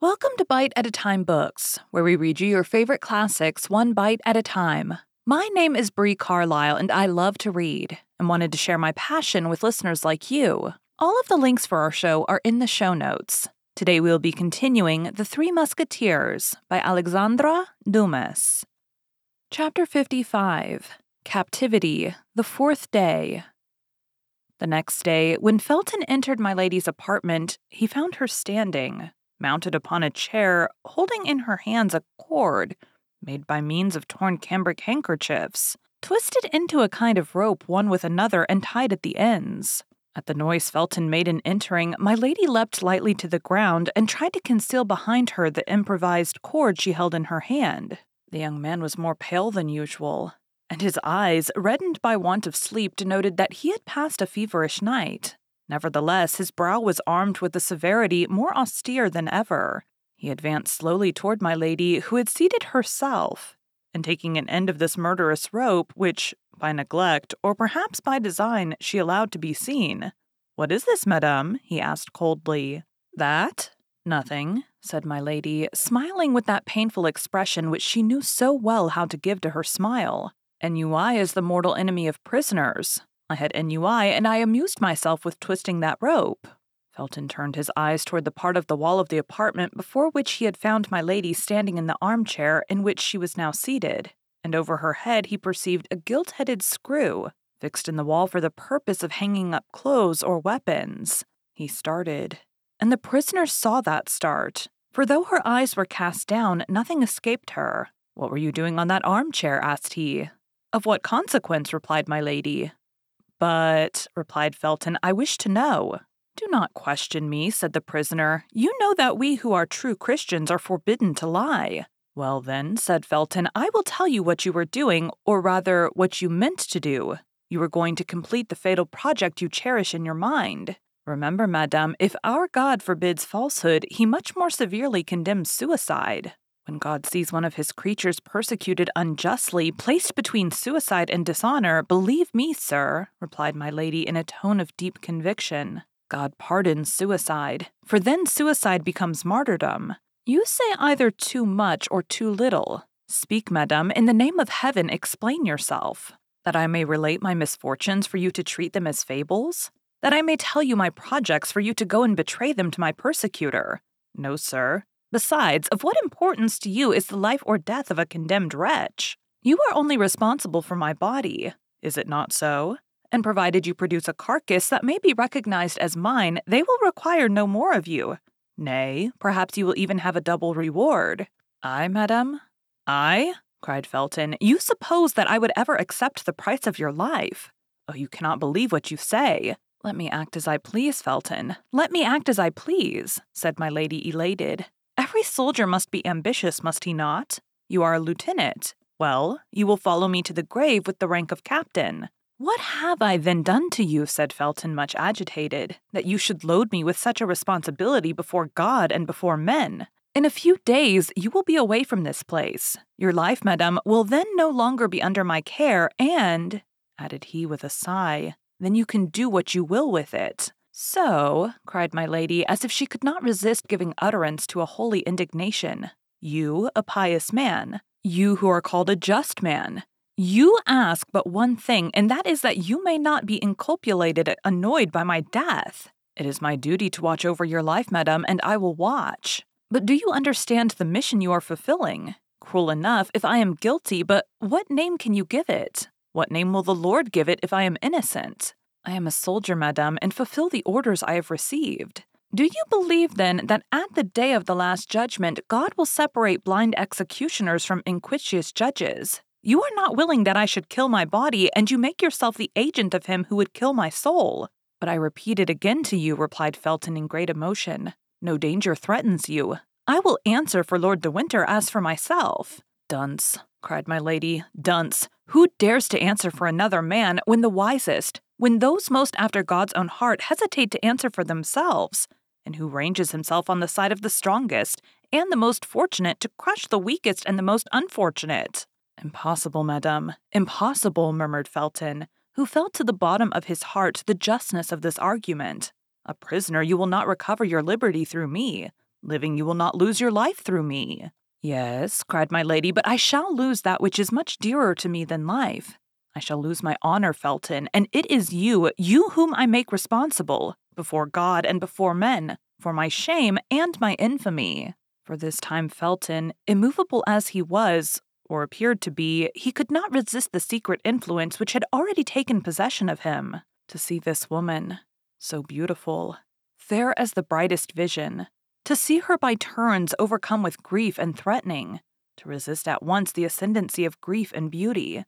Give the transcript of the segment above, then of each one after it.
Welcome to Bite at a Time Books, where we read you your favorite classics one bite at a time. My name is Bree Carlisle, and I love to read and wanted to share my passion with listeners like you. All of the links for our show are in the show notes. Today we will be continuing The Three Musketeers by Alexandre Dumas. Chapter 55 Captivity, the Fourth Day. The next day, when Felton entered my lady's apartment, he found her standing, mounted upon a chair, holding in her hands a cord made by means of torn cambric handkerchiefs, twisted into a kind of rope one with another and tied at the ends. At the noise Felton made in entering, my lady leapt lightly to the ground and tried to conceal behind her the improvised cord she held in her hand. The young man was more pale than usual, and his eyes, reddened by want of sleep, denoted that he had passed a feverish night. Nevertheless, his brow was armed with a severity more austere than ever. He advanced slowly toward my lady, who had seated herself, and taking an end of this murderous rope, which, by neglect, or perhaps by design, she allowed to be seen. What is this, madame? he asked coldly. That? Nothing, said my lady, smiling with that painful expression which she knew so well how to give to her smile. and Ennui is the mortal enemy of prisoners. I had ennui, and I amused myself with twisting that rope. Felton turned his eyes toward the part of the wall of the apartment before which he had found my lady standing in the armchair in which she was now seated, and over her head he perceived a gilt headed screw fixed in the wall for the purpose of hanging up clothes or weapons. He started, and the prisoner saw that start, for though her eyes were cast down, nothing escaped her. What were you doing on that armchair? asked he. Of what consequence? replied my lady. But, replied Felton, I wish to know. Do not question me, said the prisoner. You know that we who are true Christians are forbidden to lie. Well, then, said Felton, I will tell you what you were doing, or rather, what you meant to do. You were going to complete the fatal project you cherish in your mind. Remember, madame, if our God forbids falsehood, he much more severely condemns suicide. When God sees one of his creatures persecuted unjustly, placed between suicide and dishonor, believe me, sir, replied my lady in a tone of deep conviction, God pardons suicide, for then suicide becomes martyrdom. You say either too much or too little. Speak, madam, in the name of heaven, explain yourself. That I may relate my misfortunes for you to treat them as fables? That I may tell you my projects for you to go and betray them to my persecutor? No, sir. Besides, of what importance to you is the life or death of a condemned wretch? You are only responsible for my body. Is it not so? And provided you produce a carcass that may be recognized as mine, they will require no more of you. Nay, perhaps you will even have a double reward. I, madame? I? cried Felton. You suppose that I would ever accept the price of your life? Oh, you cannot believe what you say. Let me act as I please, Felton. Let me act as I please, said my lady, elated. Every soldier must be ambitious, must he not? You are a lieutenant. Well, you will follow me to the grave with the rank of captain. What have I then done to you, said Felton, much agitated, that you should load me with such a responsibility before God and before men? In a few days you will be away from this place. Your life, madame, will then no longer be under my care, and, added he with a sigh, then you can do what you will with it. So, cried my lady, as if she could not resist giving utterance to a holy indignation, you, a pious man, you who are called a just man, you ask but one thing, and that is that you may not be inculpulated, annoyed by my death. It is my duty to watch over your life, madame, and I will watch. But do you understand the mission you are fulfilling? Cruel enough if I am guilty, but what name can you give it? What name will the Lord give it if I am innocent? I am a soldier, madame, and fulfill the orders I have received. Do you believe, then, that at the day of the last judgment, God will separate blind executioners from inquisitive judges? You are not willing that I should kill my body, and you make yourself the agent of him who would kill my soul. But I repeat it again to you, replied Felton in great emotion. No danger threatens you. I will answer for Lord de Winter as for myself. Dunce, cried my lady, dunce, who dares to answer for another man when the wisest, when those most after God's own heart hesitate to answer for themselves, and who ranges himself on the side of the strongest and the most fortunate to crush the weakest and the most unfortunate. Impossible, madame, impossible, murmured Felton, who felt to the bottom of his heart the justness of this argument. A prisoner, you will not recover your liberty through me. Living, you will not lose your life through me. Yes, cried my lady, but I shall lose that which is much dearer to me than life. I shall lose my honor, Felton, and it is you, you whom I make responsible, before God and before men, for my shame and my infamy. For this time, Felton, immovable as he was, or appeared to be, he could not resist the secret influence which had already taken possession of him. To see this woman, so beautiful, fair as the brightest vision, to see her by turns overcome with grief and threatening, to resist at once the ascendancy of grief and beauty.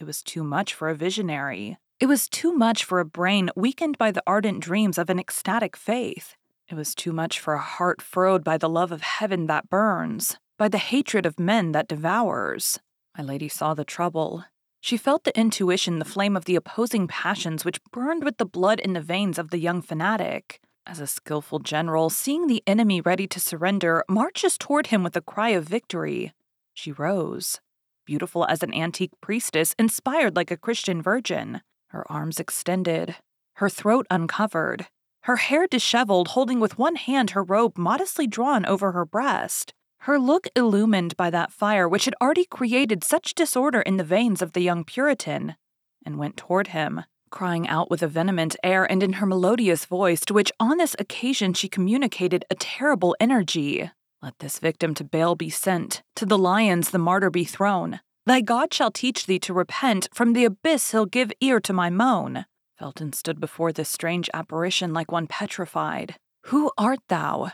It was too much for a visionary. It was too much for a brain weakened by the ardent dreams of an ecstatic faith. It was too much for a heart furrowed by the love of heaven that burns, by the hatred of men that devours. My lady saw the trouble. She felt the intuition, the flame of the opposing passions which burned with the blood in the veins of the young fanatic. As a skilful general, seeing the enemy ready to surrender, marches toward him with a cry of victory. She rose, beautiful as an antique priestess, inspired like a Christian virgin, her arms extended, her throat uncovered, her hair disheveled, holding with one hand her robe modestly drawn over her breast, her look illumined by that fire which had already created such disorder in the veins of the young Puritan, and went toward him, crying out with a vehement air and in her melodious voice, to which on this occasion she communicated a terrible energy. Let this victim to Baal be sent, to the lions the martyr be thrown. Thy God shall teach thee to repent, from the abyss he'll give ear to my moan. Felton stood before this strange apparition like one petrified. Who art thou?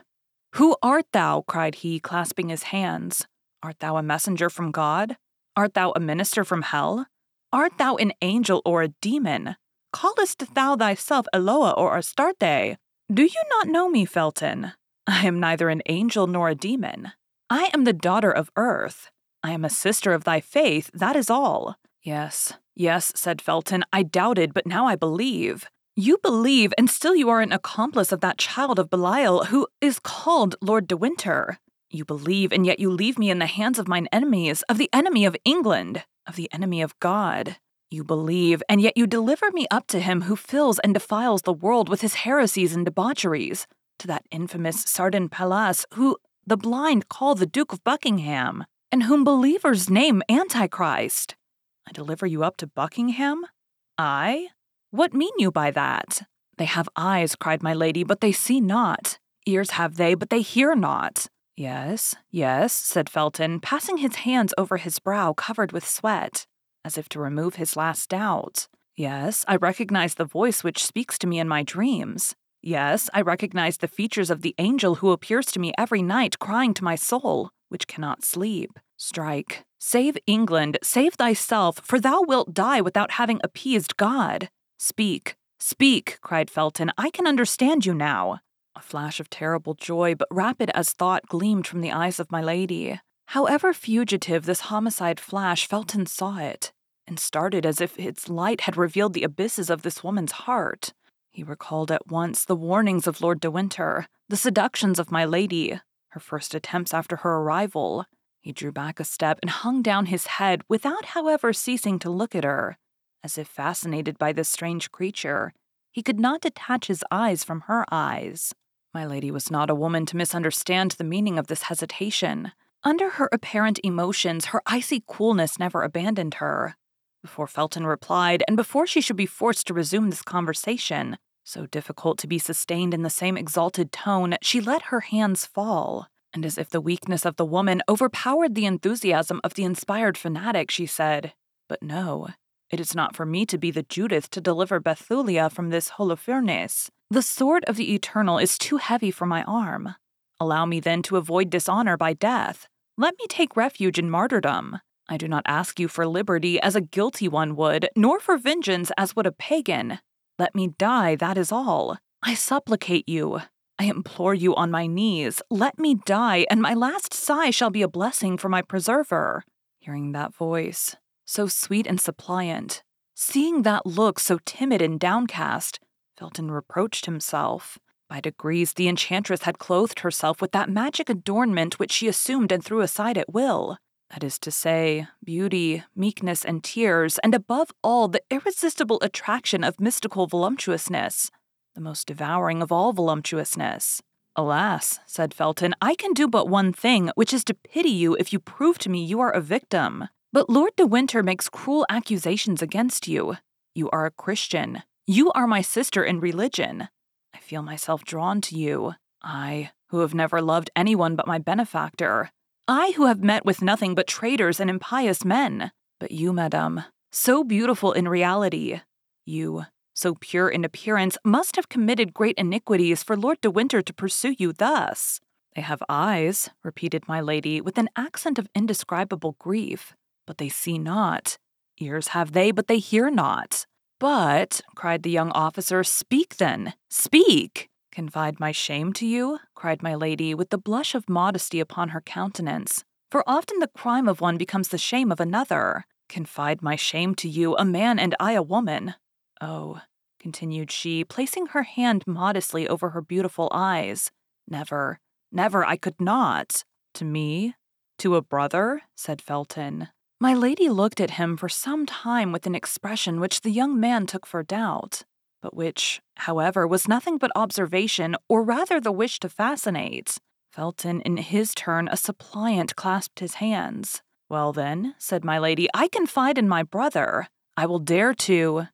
Who art thou? cried he, clasping his hands. Art thou a messenger from God? Art thou a minister from hell? Art thou an angel or a demon? Callest thou thyself Eloa or Astarte? Do you not know me, Felton? I am neither an angel nor a demon. I am the daughter of earth. I am a sister of thy faith, that is all. Yes, yes, said Felton, I doubted, but now I believe. You believe, and still you are an accomplice of that child of Belial who is called Lord de Winter. You believe, and yet you leave me in the hands of mine enemies, of the enemy of England, of the enemy of God. You believe, and yet you deliver me up to him who fills and defiles the world with his heresies and debaucheries, to that infamous Sardanapalus who the blind call the Duke of Buckingham, and whom believers name Antichrist. I deliver you up to Buckingham? I? What mean you by that? They have eyes, cried my lady, but they see not. Ears have they, but they hear not. Yes, yes, said Felton, passing his hands over his brow covered with sweat as if to remove his last doubt. Yes, I recognize the voice which speaks to me in my dreams. Yes, I recognize the features of the angel who appears to me every night, crying to my soul, which cannot sleep. Strike. Save England, save thyself, for thou wilt die without having appeased God. Speak, speak, cried Felton. I can understand you now. A flash of terrible joy, but rapid as thought, gleamed from the eyes of my lady. However fugitive this homicide flash, Felton saw it, and started as if its light had revealed the abysses of this woman's heart. He recalled at once the warnings of Lord de Winter, the seductions of my lady, her first attempts after her arrival. He drew back a step and hung down his head without, however, ceasing to look at her, as if fascinated by this strange creature. He could not detach his eyes from her eyes. My lady was not a woman to misunderstand the meaning of this hesitation. Under her apparent emotions, her icy coolness never abandoned her. Before Felton replied, and before she should be forced to resume this conversation, so difficult to be sustained in the same exalted tone, she let her hands fall. And as if the weakness of the woman overpowered the enthusiasm of the inspired fanatic, she said, But no, it is not for me to be the Judith to deliver Bethulia from this Holofernes. The sword of the Eternal is too heavy for my arm. Allow me then to avoid dishonor by death. Let me take refuge in martyrdom. I do not ask you for liberty as a guilty one would, nor for vengeance as would a pagan. Let me die, that is all. I supplicate you. I implore you on my knees. Let me die, and my last sigh shall be a blessing for my preserver. Hearing that voice, so sweet and suppliant, seeing that look so timid and downcast, Felton reproached himself. By degrees, the enchantress had clothed herself with that magic adornment which she assumed and threw aside at will. That is to say, beauty, meekness, and tears, and above all, the irresistible attraction of mystical voluptuousness, the most devouring of all voluptuousness. Alas, said Felton, I can do but one thing, which is to pity you if you prove to me you are a victim. But Lord de Winter makes cruel accusations against you. You are a Christian. You are my sister in religion. Feel myself drawn to you. I, who have never loved anyone but my benefactor. I, who have met with nothing but traitors and impious men. But you, madame, so beautiful in reality, you, so pure in appearance, must have committed great iniquities for Lord de Winter to pursue you thus. They have eyes, repeated my lady, with an accent of indescribable grief but they see not. Ears have they, but they hear not. But, cried the young officer, speak then, speak! Confide my shame to you? cried my lady, with the blush of modesty upon her countenance. For often the crime of one becomes the shame of another. Confide my shame to you, a man and I a woman. Oh, continued she, placing her hand modestly over her beautiful eyes. Never, never, I could not. To me? To a brother? said Felton. My lady looked at him for some time with an expression which the young man took for doubt, but which, however, was nothing but observation, or rather the wish to fascinate. Felton, in his turn, a suppliant, clasped his hands. Well, then, said my lady, I confide in my brother. I will dare to.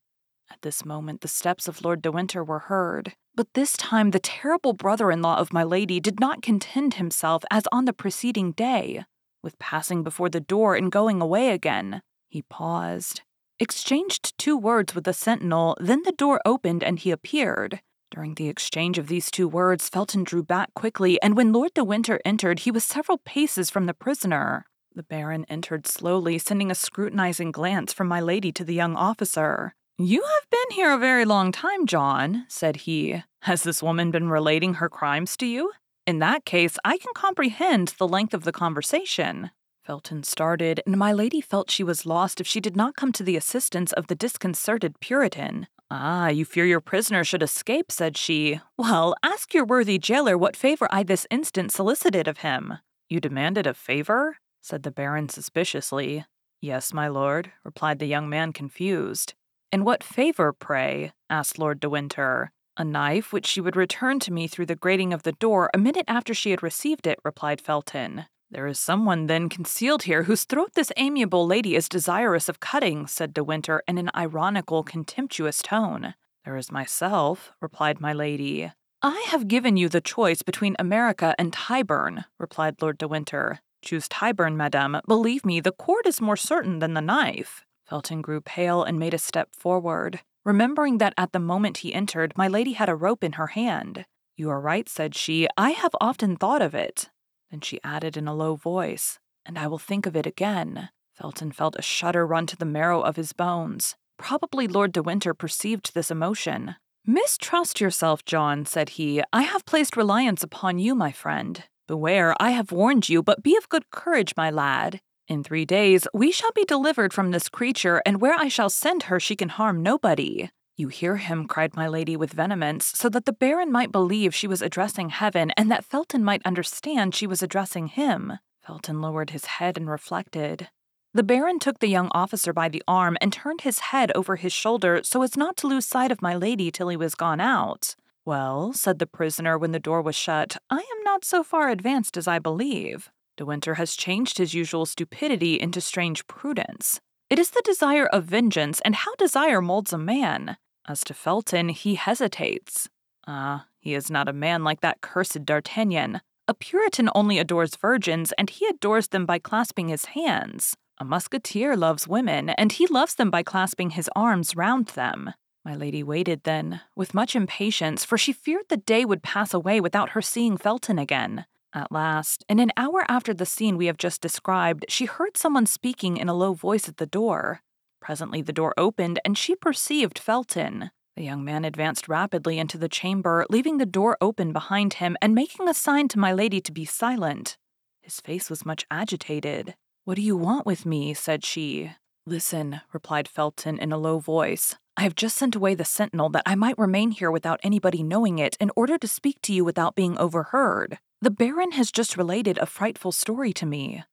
At this moment, the steps of Lord de Winter were heard. But this time, the terrible brother in law of my lady did not content himself as on the preceding day with passing before the door and going away again. He paused, exchanged two words with the sentinel, then the door opened and he appeared. During the exchange of these two words, Felton drew back quickly, and when Lord de Winter entered, he was several paces from the prisoner. The Baron entered slowly, sending a scrutinizing glance from my lady to the young officer. You have been here a very long time, John, said he. Has this woman been relating her crimes to you? In that case, I can comprehend the length of the conversation. Felton started, and my lady felt she was lost if she did not come to the assistance of the disconcerted Puritan. Ah, you fear your prisoner should escape, said she. Well, ask your worthy jailer what favor I this instant solicited of him. You demanded a favor? said the Baron suspiciously. Yes, my lord, replied the young man confused. And what favor, pray? asked Lord de Winter. A knife which she would return to me through the grating of the door a minute after she had received it, replied Felton. There is someone then concealed here whose throat this amiable lady is desirous of cutting, said De Winter in an ironical, contemptuous tone. There is myself, replied my lady. I have given you the choice between America and Tyburn, replied Lord de Winter. Choose Tyburn, madame. Believe me, the cord is more certain than the knife. Felton grew pale and made a step forward remembering that at the moment he entered, my lady had a rope in her hand. You are right, said she. I have often thought of it. Then she added in a low voice, And I will think of it again. Felton felt a shudder run to the marrow of his bones. Probably Lord de Winter perceived this emotion. Mistrust yourself, John, said he. I have placed reliance upon you, my friend. Beware, I have warned you, but be of good courage, my lad. In three days, we shall be delivered from this creature, and where I shall send her, she can harm nobody. You hear him, cried my lady with vehemence, so that the Baron might believe she was addressing heaven, and that Felton might understand she was addressing him. Felton lowered his head and reflected. The Baron took the young officer by the arm and turned his head over his shoulder so as not to lose sight of my lady till he was gone out. Well, said the prisoner when the door was shut, I am not so far advanced as I believe. De Winter has changed his usual stupidity into strange prudence. It is the desire of vengeance, and how desire molds a man. As to Felton, he hesitates. Ah, he is not a man like that cursed D'Artagnan. A Puritan only adores virgins, and he adores them by clasping his hands. A musketeer loves women, and he loves them by clasping his arms round them. My lady waited then, with much impatience, for she feared the day would pass away without her seeing Felton again. At last, in an hour after the scene we have just described, she heard someone speaking in a low voice at the door. Presently the door opened, and she perceived Felton. The young man advanced rapidly into the chamber, leaving the door open behind him and making a sign to my lady to be silent. His face was much agitated. What do you want with me? said she. Listen, replied Felton in a low voice. I have just sent away the sentinel that I might remain here without anybody knowing it in order to speak to you without being overheard. The Baron has just related a frightful story to me.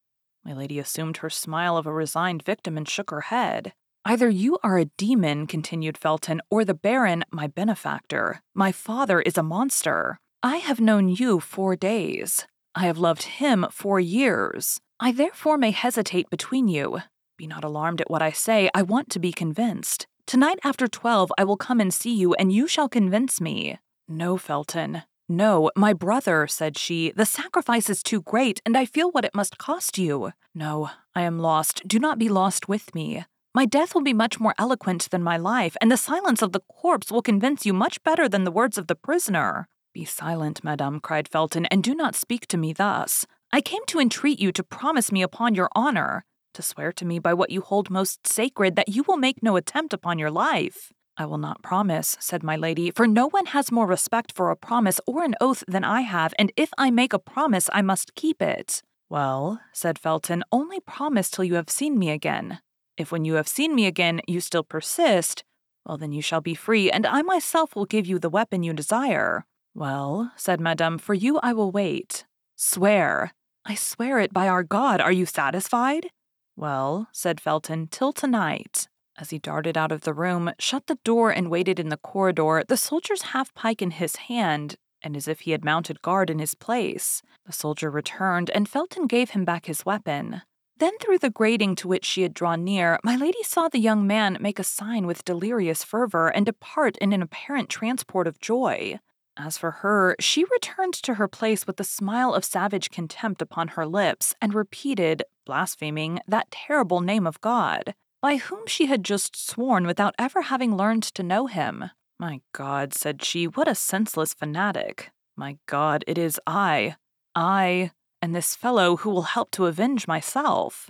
My lady assumed her smile of a resigned victim and shook her head. Either you are a demon, continued Felton, or the Baron, my benefactor. My father is a monster. I have known you four days. I have loved him four years. I therefore may hesitate between you. Be not alarmed at what I say, I want to be convinced. Tonight after twelve I will come and see you, and you shall convince me. No, Felton. No, my brother, said she, the sacrifice is too great, and I feel what it must cost you. No, I am lost. Do not be lost with me. My death will be much more eloquent than my life, and the silence of the corpse will convince you much better than the words of the prisoner. Be silent, madame, cried Felton, and do not speak to me thus. I came to entreat you to promise me upon your honor, to swear to me by what you hold most sacred that you will make no attempt upon your life. I will not promise, said my lady, for no one has more respect for a promise or an oath than I have, and if I make a promise, I must keep it. Well, said Felton, only promise till you have seen me again. If when you have seen me again you still persist, well, then you shall be free, and I myself will give you the weapon you desire. Well, said Madame, for you I will wait. Swear. I swear it by our God. Are you satisfied? Well, said Felton, till tonight. As he darted out of the room, shut the door, and waited in the corridor, the soldier's half pike in his hand, and as if he had mounted guard in his place. The soldier returned, and Felton gave him back his weapon. Then, through the grating to which she had drawn near, my lady saw the young man make a sign with delirious fervor and depart in an apparent transport of joy. As for her, she returned to her place with a smile of savage contempt upon her lips and repeated, blaspheming, that terrible name of God by whom she had just sworn without ever having learned to know him. My God, said she, what a senseless fanatic. My God, it is I, I, and this fellow who will help to avenge myself.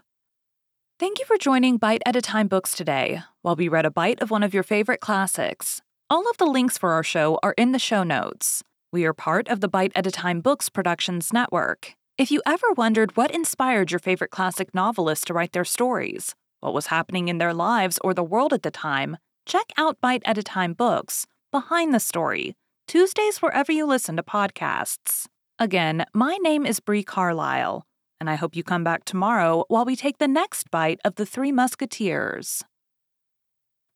Thank you for joining Bite at a Time Books today, while we read a bite of one of your favorite classics. All of the links for our show are in the show notes. We are part of the Bite at a Time Books Productions Network. If you ever wondered what inspired your favorite classic novelist to write their stories, what was happening in their lives or the world at the time, check out Bite at a Time Books, Behind the Story, Tuesdays wherever you listen to podcasts. Again, my name is Bree Carlisle, and I hope you come back tomorrow while we take the next bite of the Three Musketeers.